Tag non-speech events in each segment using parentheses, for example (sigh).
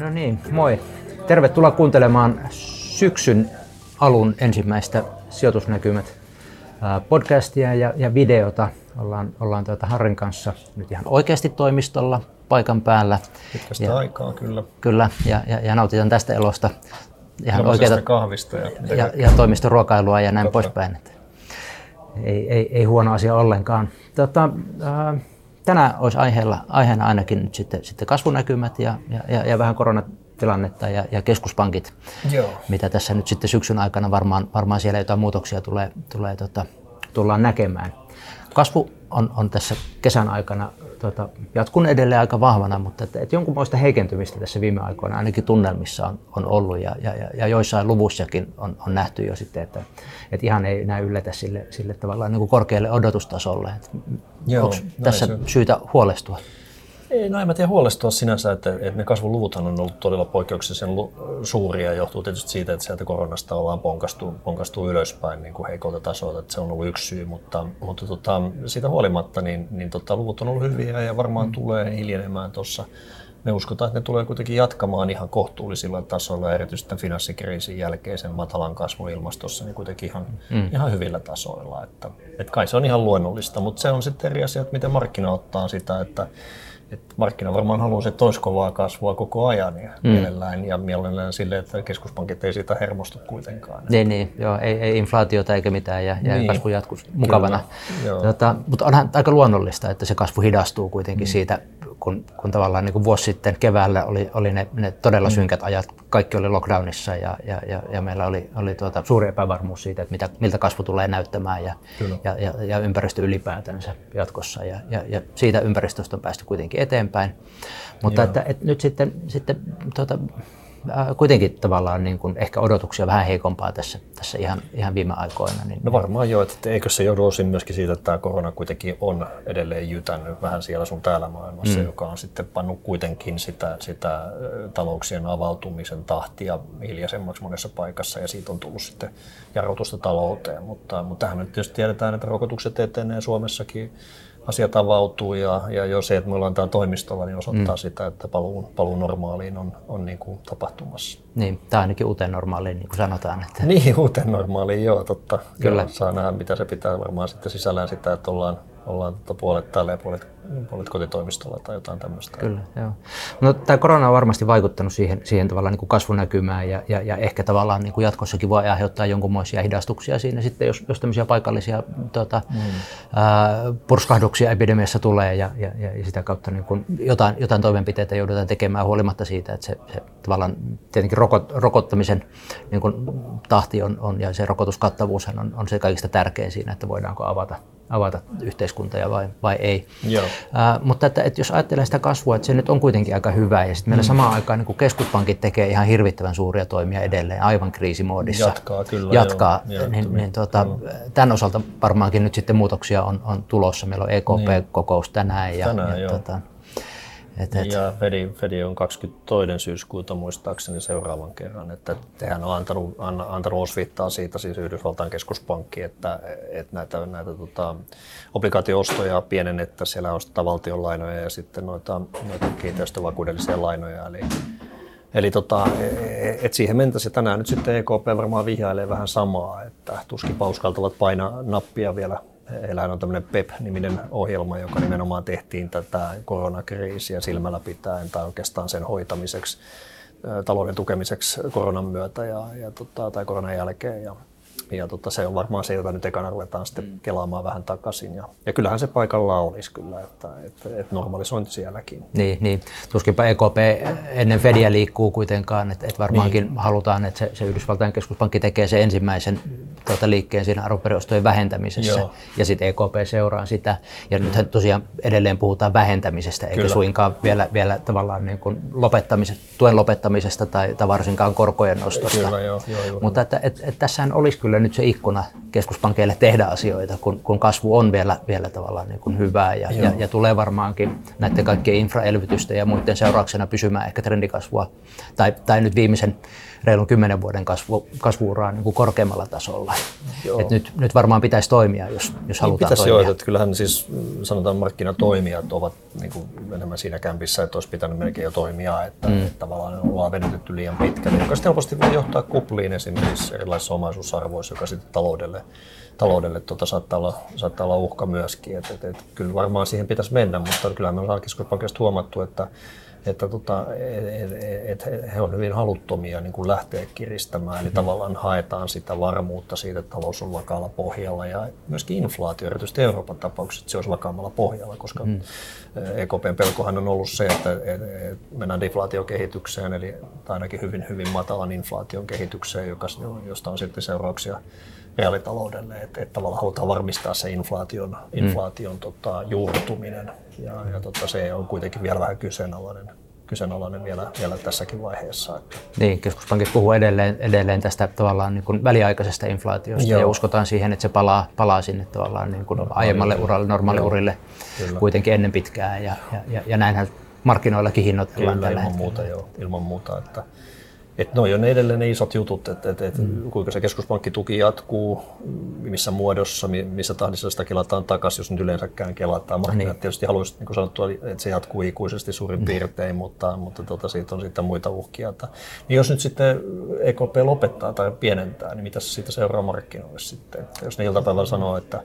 No niin, moi. Tervetuloa kuuntelemaan syksyn alun ensimmäistä sijoitusnäkymät podcastia ja, ja videota. Ollaan, ollaan tuota Harrin kanssa nyt ihan oikeasti toimistolla paikan päällä. Pitkästä ja, aikaa, kyllä. Kyllä, ja, ja, ja nautitaan tästä elosta ihan oikeata kahvista ja, ja, ja toimistoruokailua ja näin Totta. poispäin. Ei, ei, ei huono asia ollenkaan. Tota, äh, tänään olisi aiheella, aiheena ainakin nyt sitten, sitten kasvunäkymät ja, ja, ja vähän koronatilannetta ja, ja keskuspankit, Joo. mitä tässä nyt sitten syksyn aikana varmaan, varmaan siellä jotain muutoksia tulee, tulee tota, tullaan näkemään. Kasvu on, on tässä kesän aikana tota, jatkun edelleen aika vahvana, mutta että, että jonkunlaista heikentymistä tässä viime aikoina ainakin tunnelmissa on, on ollut ja, ja, ja joissain luvussakin on, on nähty jo sitten, että, että ihan ei enää yllätä sille, sille tavallaan niin kuin korkealle odotustasolle. Että Joo, onko tässä se. syytä huolestua? Ei, no en mä tiedä huolestua sinänsä, että, että ne kasvuluvuthan on ollut todella poikkeuksellisen suuria johtuu tietysti siitä, että sieltä koronasta ollaan ponkastu, ponkastu ylöspäin niin kuin heikolta tasolta, että se on ollut yksi syy, mutta, mutta tota, siitä huolimatta niin, niin tota, luvut on ollut hyviä ja varmaan mm. tulee hiljenemään tuossa. Me uskotaan, että ne tulee kuitenkin jatkamaan ihan kohtuullisilla tasoilla, erityisesti tämän finanssikriisin jälkeisen matalan kasvun ilmastossa, niin kuitenkin ihan, mm. ihan hyvillä tasoilla. Että, että kai se on ihan luonnollista, mutta se on sitten eri asia, että miten markkina ottaa sitä, että että markkina varmaan haluaisi, että olisi kovaa kasvua koko ajan ja mm. mielellään, ja mielellään sille, että keskuspankit ei siitä hermostu kuitenkaan. Niin, niin joo, ei, ei inflaatiota eikä mitään ja, ja niin. kasvu jatkuu mukavana. Tota, mutta onhan aika luonnollista, että se kasvu hidastuu kuitenkin mm. siitä kun, kun tavallaan niin kuin vuosi sitten keväällä oli, oli ne, ne todella mm. synkät ajat, kaikki oli lockdownissa ja, ja, ja, ja meillä oli, oli tuota, suuri epävarmuus siitä, että mitä, miltä kasvu tulee näyttämään ja, ja, ja, ja ympäristö ylipäätänsä jatkossa. Ja, ja, ja siitä ympäristöstä on päästy kuitenkin eteenpäin. Mutta että, että nyt sitten, sitten tuota, kuitenkin tavallaan niin kuin ehkä odotuksia vähän heikompaa tässä, tässä ihan, ihan viime aikoina. Niin, no varmaan joo, että eikö se joudu osin myöskin siitä, että tämä korona kuitenkin on edelleen jytännyt vähän siellä sun täällä maailmassa, mm. joka on sitten pannut kuitenkin sitä, sitä talouksien avautumisen tahtia hiljaisemmaksi monessa paikassa ja siitä on tullut sitten jarrutusta talouteen, mutta, mutta tähän nyt tietysti tiedetään, että rokotukset etenee Suomessakin asiat avautuu ja, ja jo se, että me ollaan täällä toimistolla, niin osoittaa mm. sitä, että paluu, paluu normaaliin on, on niin kuin tapahtumassa. Niin, tai ainakin uuteen normaaliin, niin kuin sanotaan. Että... Niin, uuteen normaaliin, joo, totta. Kyllä. Joo, saa nähdä, mitä se pitää varmaan sitten sisällään sitä, että ollaan ollaan tota puolet täällä ja puolet, puolet kotitoimistolla tai jotain tämmöistä. Kyllä, joo. No, tämä korona on varmasti vaikuttanut siihen, siihen tavallaan niin kuin kasvunäkymään ja, ja, ja ehkä tavallaan niin kuin jatkossakin voi aiheuttaa jonkunmoisia hidastuksia siinä sitten, jos, jos tämmöisiä paikallisia tuota, mm. ää, purskahduksia epidemiassa tulee ja, ja, ja sitä kautta niin kuin jotain, jotain toimenpiteitä joudutaan tekemään huolimatta siitä, että se, se tavallaan tietenkin rokot, rokottamisen niin kuin tahti on, on ja se rokotuskattavuus on, on se kaikista tärkein siinä, että voidaanko avata avata yhteiskuntia vai, vai ei. Joo. Ää, mutta että, että jos ajattelee sitä kasvua, että se nyt on kuitenkin aika hyvä ja sitten meillä mm. samaan aikaan niin keskuspankit tekee ihan hirvittävän suuria toimia edelleen aivan kriisimoodissa. Jatkaa kyllä. Jatkaa, joo, niin, niin tuota, tämän osalta varmaankin nyt sitten muutoksia on, on tulossa. Meillä on EKP-kokous niin. tänään. Ja, tänään ja, tuota, et, et. Ja Fedi, Fedi on 22. syyskuuta muistaakseni seuraavan kerran, että tehän on antanut, antanut osviittaa siitä siis Yhdysvaltain keskuspankki, että, että näitä, näitä tota, obligaatioostoja pienennettä, siellä ostetaan valtion lainoja ja sitten noita, noita kiinteistövakuudellisia lainoja, eli Eli tota, et siihen mentäisiin. Tänään nyt sitten EKP varmaan vihjailee vähän samaa, että tuskinpa uskaltavat painaa nappia vielä Heillähän on tämmöinen PEP-niminen ohjelma, joka nimenomaan tehtiin tätä koronakriisiä silmällä pitäen tai oikeastaan sen hoitamiseksi, talouden tukemiseksi koronan myötä ja, ja tota, tai koronan jälkeen. Ja ja tota, se on varmaan se, jota nyt ekana ruvetaan sitten mm. kelaamaan vähän takaisin. Ja, ja kyllähän se paikalla olisi kyllä, että, että, että normalisointi sielläkin. Niin, niin, tuskinpa EKP ennen Fedia liikkuu kuitenkaan, että, että varmaankin niin. halutaan, että se, se Yhdysvaltain keskuspankki tekee sen ensimmäisen tuota, liikkeen siinä arvoperiostojen vähentämisessä Joo. ja sitten EKP seuraa sitä. Ja nythän tosiaan edelleen puhutaan vähentämisestä, eikä kyllä. suinkaan vielä, vielä tavallaan niin kuin lopettamisesta, tuen lopettamisesta tai, tai varsinkaan korkojen nostosta. Kyllä, joo, joo, Mutta että, että, että tässähän olisi kyllä nyt se ikkuna keskuspankeille tehdä asioita, kun, kun kasvu on vielä, vielä tavallaan niin kuin hyvää ja, ja, ja tulee varmaankin näiden kaikkien infraelvytystä ja muiden seurauksena pysymään ehkä trendikasvua tai, tai nyt viimeisen reilun kymmenen vuoden kasvu, kasvuuraa niin kuin korkeammalla tasolla. Et nyt, nyt varmaan pitäisi toimia, jos, jos halutaan pitäisi toimia. Jo, että kyllähän siis sanotaan markkinatoimijat ovat niin kuin enemmän siinä kämpissä, että olisi pitänyt melkein jo toimia, että, mm. että tavallaan ollaan venytetty liian pitkälle, joka sitten helposti voi johtaa kupliin esimerkiksi erilaisissa omaisuusarvoissa, joka sitten taloudelle taloudelle tota, saattaa, olla, saattaa olla uhka myöskin. Et, et, et, kyllä varmaan siihen pitäisi mennä, mutta kyllä me ollaan keskuspankista huomattu, että että tota, et, et he on hyvin haluttomia niin kuin lähteä kiristämään, eli tavallaan haetaan sitä varmuutta siitä, että talous on vakaalla pohjalla ja myöskin inflaatio, erityisesti Euroopan tapauksessa, se olisi vakaammalla pohjalla, koska mm. EKPn pelkohan on ollut se, että mennään deflaatiokehitykseen, eli ainakin hyvin, hyvin matalan inflaation kehitykseen, joka, josta on sitten seurauksia reaalitaloudelle, että, että tavallaan halutaan varmistaa se inflaation, mm. inflaation tota, juurtuminen. Ja, ja tota, se on kuitenkin vielä vähän kyseenalainen, kyseenalainen vielä, vielä tässäkin vaiheessa. Että. Niin, keskuspankit puhuu edelleen, edelleen tästä tavallaan niin kuin väliaikaisesta inflaatiosta Joo. ja uskotaan siihen, että se palaa, palaa sinne tavallaan niin kuin aiemmalle uralle, normaaliurille kuitenkin ennen pitkää ja, ja, ja, ja näinhän markkinoillakin hinnoitellaan Kyllä, tällä ilman muuta, joo, ilman muuta. Että, et noi on edelleen ne isot jutut, että et, et mm. kuinka se keskuspankkituki jatkuu, missä muodossa, missä tahdissa sitä kelataan takaisin, jos nyt yleensäkään kelataan. Markkinat niin. tietysti haluaisi, niin kuin sanottua, että se jatkuu ikuisesti suurin mm. piirtein, mutta, mutta tota, siitä on sitten muita uhkia. Että, niin jos nyt sitten EKP lopettaa tai pienentää, niin mitä se siitä seuraa markkinoille sitten? Että jos ne iltapäivällä sanoo, että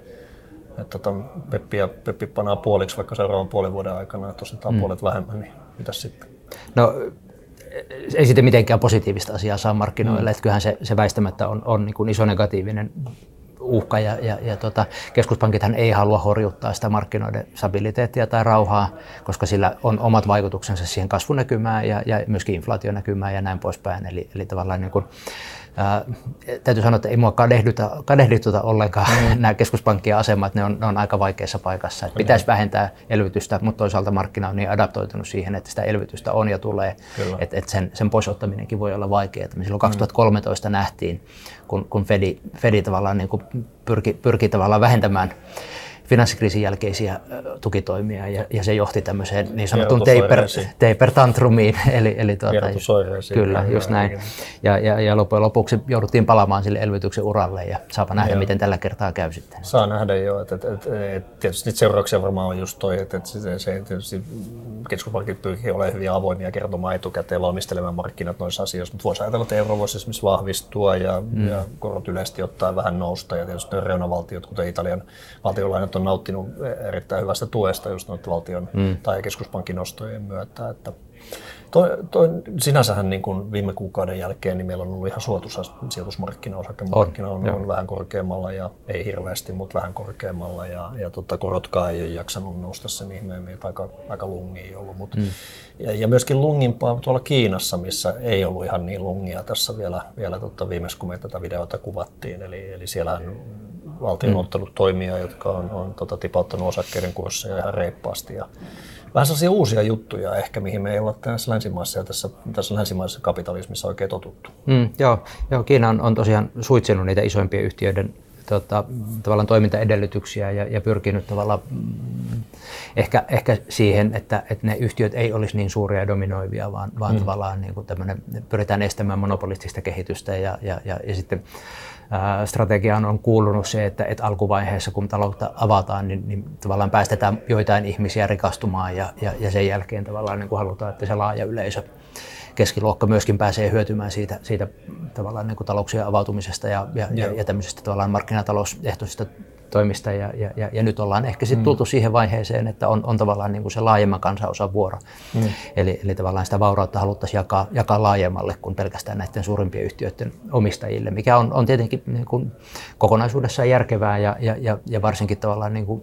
että tota, Peppi, Peppi panaa puoliksi vaikka seuraavan puolen vuoden aikana, että ostetaan mm. puolet vähemmän, niin mitä sitten? No ei sitten mitenkään positiivista asiaa saa markkinoille. Mm. Että kyllähän se, se väistämättä on, on niin kuin iso negatiivinen uhka ja, ja, ja tota, keskuspankithan ei halua horjuttaa sitä markkinoiden stabiliteettia tai rauhaa, koska sillä on omat vaikutuksensa siihen kasvunäkymään ja, ja myöskin inflaationäkymään ja näin poispäin. Eli, eli tavallaan niin kuin, Ää, täytyy sanoa, että ei mua kadehduta, kadehduta ollenkaan mm. (laughs) nämä keskuspankkien asemat, ne on, ne on aika vaikeassa paikassa. Et pitäisi vähentää elvytystä, mutta toisaalta markkina on niin adaptoitunut siihen, että sitä elvytystä on ja tulee, että et sen, sen poisottaminenkin voi olla vaikeaa. Me silloin 2013 mm. nähtiin, kun, kun Fedi, Fedi tavallaan niin kuin pyrki, pyrki tavallaan vähentämään finanssikriisin jälkeisiä tukitoimia ja, ja se johti tämmöiseen niin sanottuun taper, taper tantrumiin. (laughs) Eli, eli tuota, kyllä, just näin. Ja, ja, ja loppujen lopuksi jouduttiin palaamaan sille elvytyksen uralle ja saapa nähdä, ja. miten tällä kertaa käy sitten. Saa nähdä jo, että, että, että, että tietysti niitä seurauksia varmaan on just toi, että, että se, se tietysti keskuspankit pyrkii olemaan hyvin avoimia kertomaan etukäteen valmistelemaan markkinat noissa asioissa, mutta voisi ajatella, että euro voisi esimerkiksi vahvistua ja, mm. ja korot yleisesti ottaa vähän nousta ja tietysti reunavaltiot, kuten Italian valtiolainat on nauttinut erittäin hyvästä tuesta just noita valtion mm. tai keskuspankin nostojen myötä. Että toi, toi, sinänsähän niin kuin viime kuukauden jälkeen niin meillä on ollut ihan suotuisa sijoitusmarkkina, osakemarkkina on, on, on vähän korkeammalla ja ei hirveästi, mutta vähän korkeammalla ja, ja tota, korotkaan ei ole jaksanut nousta sen ihmeemmin, että aika, aika lungia ollut. Mut, mm. ja, ja, myöskin lungimpaa tuolla Kiinassa, missä ei ollut ihan niin lungia tässä vielä, vielä tota, viimeis kun me tätä videota kuvattiin, eli, eli siellä valtio on mm. ottanut toimia, jotka on, on tota, tipauttanut osakkeiden kursseja ihan reippaasti. Ja vähän sellaisia uusia juttuja ehkä, mihin me ei olla tässä länsimaissa ja tässä, tässä länsimaisessa kapitalismissa oikein totuttu. Mm, joo, joo, Kiina on, on tosiaan suitsinut niitä isoimpien yhtiöiden tota, tavallaan toimintaedellytyksiä ja, ja pyrkinyt tavallaan ehkä, ehkä siihen, että, että ne yhtiöt ei olisi niin suuria ja dominoivia, vaan, vaan mm. tavallaan niin kuin pyritään estämään monopolistista kehitystä ja, ja, ja, ja sitten strategiaan on kuulunut se, että, että alkuvaiheessa kun taloutta avataan, niin, niin tavallaan päästetään joitain ihmisiä rikastumaan ja, ja, ja sen jälkeen tavallaan niin kuin halutaan, että se laaja yleisö keskiluokka myöskin pääsee hyötymään siitä, siitä tavallaan niin kuin talouksien avautumisesta ja, ja, ja, ja tämmöisestä tavallaan markkinatalousehtoisista toimista ja, ja, ja, ja nyt ollaan ehkä sitten mm. tultu mm. siihen vaiheeseen, että on, on tavallaan niin kuin se laajemman kansanosan vuoro. Mm. Eli, eli tavallaan sitä vaurautta haluttaisiin jakaa, jakaa laajemmalle kuin pelkästään näiden suurimpien yhtiöiden omistajille, mikä on, on tietenkin niin kuin kokonaisuudessaan järkevää ja, ja, ja, ja varsinkin tavallaan niin kuin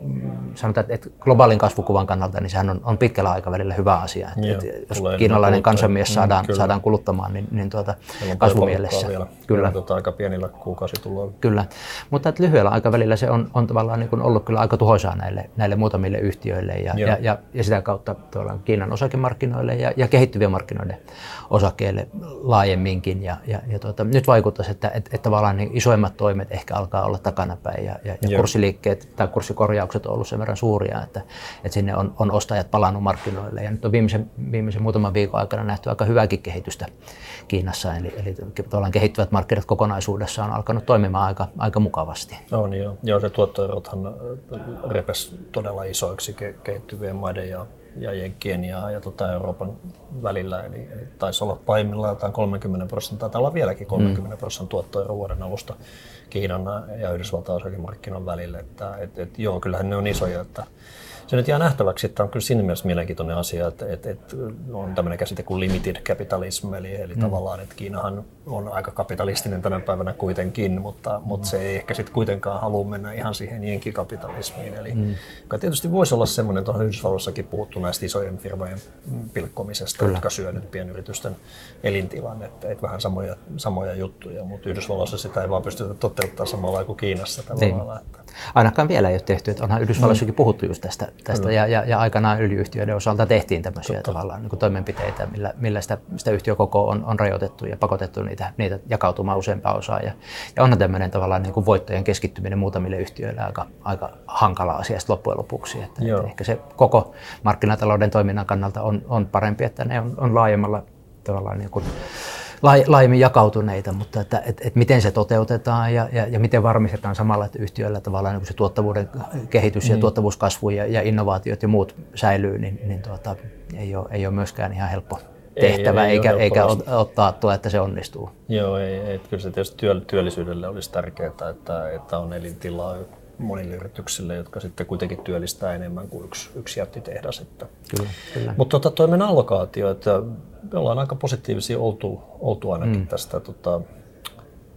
sanotaan, että globaalin kasvukuvan kannalta niin sehän on, on pitkällä aikavälillä hyvä asia. Että, Joo, että jos kiinalainen kansanmies mm, saadaan, mm, saadaan kuluttamaan, niin, niin tuota, kasvumielessä. Vielä. Kyllä. Tuota, aika pienillä kuukausituloilla. Kyllä, mutta että lyhyellä aikavälillä se on, on tavallaan niin kuin ollut kyllä aika tuhoisaa näille, näille muutamille yhtiöille ja, ja, ja, ja sitä kautta Kiinan osakemarkkinoille ja, ja kehittyvien markkinoiden osakkeille laajemminkin. Ja, ja, ja tuota, nyt vaikuttaisi, että, että, että tavallaan niin isoimmat toimet ehkä alkaa olla takanapäin ja, ja, ja kurssiliikkeet tai kurssikorjaukset on ollut sen verran suuria, että, että sinne on, on ostajat palannut markkinoille. Ja nyt on viimeisen, viimeisen muutaman viikon aikana nähty aika hyvääkin kehitystä Kiinassa, eli, eli kehittyvät markkinat kokonaisuudessaan on alkanut toimimaan aika, aika mukavasti. On joo. joo se tuottoerothan äh, repesi todella isoiksi kehittyvien maiden ja, ja Jenkkien ja, ja tota Euroopan välillä. Eli, eli taisi olla pahimmillaan jotain 30 prosenttia, tai olla vieläkin 30 mm. prosenttia tuottoero vuoden alusta Kiinan ja Yhdysvaltain osakemarkkinan välillä. Että, et, et, joo, kyllähän ne on isoja. Että, se nyt jää nähtäväksi, että on kyllä siinä mielessä mielenkiintoinen asia, että, että, että on tämmöinen käsite kuin limited capitalism, eli, eli mm. tavallaan, että Kiinahan on aika kapitalistinen tänä päivänä kuitenkin, mutta, mm. mutta se ei ehkä sitten kuitenkaan halua mennä ihan siihen jenkikapitalismiin. Eli, mm. joka tietysti voisi olla semmoinen, tuohon Yhdysvalloissakin puhuttu näistä isojen firmojen pilkkomisesta, kyllä. jotka syö nyt pienyritysten elintilan, että, että vähän samoja, samoja juttuja, mutta Yhdysvalloissa sitä ei vaan pystytä toteuttamaan samalla kuin Kiinassa tavallaan. Niin. Että. Ainakaan vielä ei ole tehty, että onhan Yhdysvalloissakin mm. puhuttu just tästä, tästä ja, ja, ja, aikanaan öljyyhtiöiden osalta tehtiin tämmöisiä Totta. tavallaan niin kuin toimenpiteitä, millä, millä sitä, sitä yhtiökokoa on, on rajoitettu ja pakotettu niitä, niitä jakautumaan useampaan osaan. Ja, ja onhan tämmöinen tavallaan niin kuin voittojen keskittyminen muutamille yhtiöille aika, aika hankala asia loppujen lopuksi. Että, että ehkä se koko markkinatalouden toiminnan kannalta on, on parempi, että ne on, on laajemmalla tavallaan niin kuin laajemmin jakautuneita, mutta että, että, että miten se toteutetaan ja, ja, ja miten varmistetaan samalla, että yhtiöllä tavallaan niin se tuottavuuden kehitys ja niin. tuottavuuskasvu ja, ja innovaatiot ja muut säilyy, niin, niin tuota, ei, ole, ei ole myöskään ihan helppo tehtävä, ei, ei eikä, eikä ottaa tuo, että se onnistuu. Joo, ei, ei, kyllä se tietysti työllisyydelle olisi tärkeää, että, että on elintilaa monille yrityksille, jotka sitten kuitenkin työllistää enemmän kuin yksi, yksi jättitehdas. Että. Kyllä, kyllä. Mutta tota, toimen allokaatio, että me ollaan aika positiivisia oltu, oltu ainakin mm. tästä tota,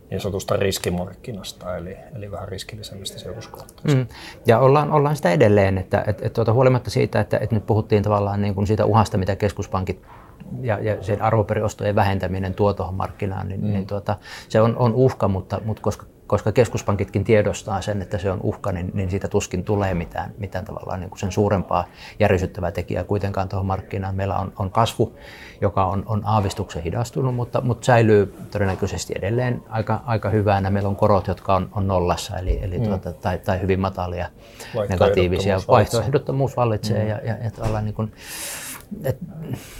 niin sanotusta riskimarkkinasta, eli, eli vähän riskillisemmistä sijoituskohteista. Mm. Ja ollaan, ollaan sitä edelleen, että et, et, tuota, huolimatta siitä, että et nyt puhuttiin tavallaan niin kuin siitä uhasta, mitä keskuspankit ja, ja sen arvoperiostojen vähentäminen tuo tuohon markkinaan, niin, mm. niin tuota, se on, on uhka, mutta, mutta koska koska keskuspankitkin tiedostaa sen, että se on uhka, niin, niin siitä tuskin tulee mitään, mitään tavallaan niin kuin sen suurempaa järisyttävää tekijää kuitenkaan tuohon markkinaan. Meillä on, on kasvu, joka on, on aavistuksen hidastunut, mutta, mutta säilyy todennäköisesti edelleen aika, aika hyvänä. Meillä on korot, jotka on, on nollassa, eli, eli mm. tuota, tai, tai hyvin matalia, negatiivisia. Vaihtoehdottomuus vallitsee mm. ja, ja, ja niin kuin, et,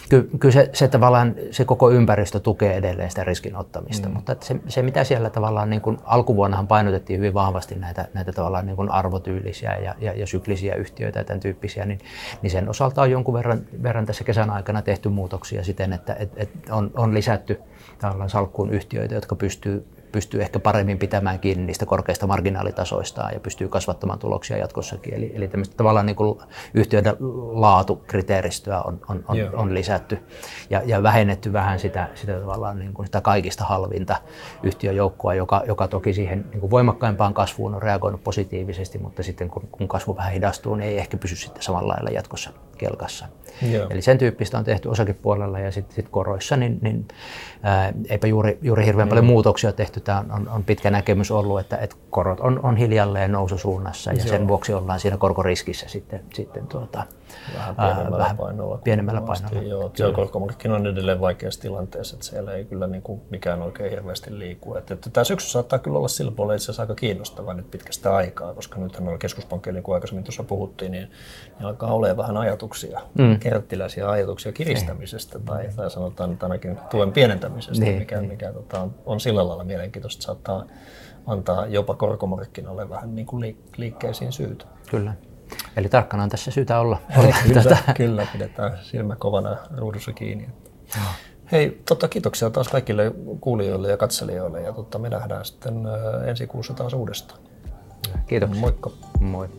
ky, kyllä se, se, tavallaan, se koko ympäristö tukee edelleen sitä riskin ottamista, mm. mutta se, se, mitä siellä tavallaan niin kuin alkuvuonnahan painotettiin hyvin vahvasti näitä, näitä tavallaan niin kuin arvotyylisiä ja, ja, ja syklisiä yhtiöitä ja tämän tyyppisiä, niin, niin sen osalta on jonkun verran, verran tässä kesän aikana tehty muutoksia siten, että et, et on, on lisätty tavallaan salkkuun yhtiöitä, jotka pystyy pystyy ehkä paremmin pitämään kiinni niistä korkeista marginaalitasoistaan ja pystyy kasvattamaan tuloksia jatkossakin. Eli, eli tämmöistä tavallaan niin kuin yhtiöiden laatukriteeristöä on, on, on, on lisätty ja, ja vähennetty vähän sitä, sitä, tavallaan niin kuin sitä kaikista halvinta yhtiöjoukkoa, joka, joka toki siihen niin kuin voimakkaimpaan kasvuun on reagoinut positiivisesti, mutta sitten kun, kun kasvu vähän hidastuu, niin ei ehkä pysy sitten samalla lailla jatkossa kelkassa. Joo. Eli sen tyyppistä on tehty osakepuolella ja sitten sit koroissa, niin, niin ää, eipä juuri, juuri hirveän paljon muutoksia tehty. Tämä on, on pitkä näkemys ollut, että, että korot on, on hiljalleen noususuunnassa ja Joo. sen vuoksi ollaan siinä korkoriskissä sitten, sitten tuota, vähän pienemmällä vähän painolla. Pienemmällä painolla. Joo, työkorkomarkkina on edelleen vaikeassa tilanteessa, että siellä ei kyllä niin kuin mikään oikein hirveästi liiku. Että, että tämä syksy saattaa kyllä olla sillä puolella itse asiassa aika kiinnostava nyt pitkästä aikaa, koska nyt noilla keskuspankkeilla, niin kuin aikaisemmin tuossa puhuttiin, niin, niin alkaa olemaan vähän ajatuksia, mm. kerttiläisiä ajatuksia kiristämisestä niin. tai, tai sanotaan että ainakin tuen pienentämisestä, niin. mikä, mikä niin. tota, on, on sillä lailla mielenkiintoista, että saattaa antaa jopa korkomarkkinalle vähän niin kuin liikkeisiin syytä. Kyllä. Eli tarkkana on tässä syytä olla. (laughs) kyllä, tätä. kyllä, pidetään silmä kovana ruudussa kiinni. Hei, totta, kiitoksia taas kaikille kuulijoille ja katselijoille ja totta, me nähdään sitten ensi kuussa taas uudestaan. Kiitoksia. Moikka. Moi.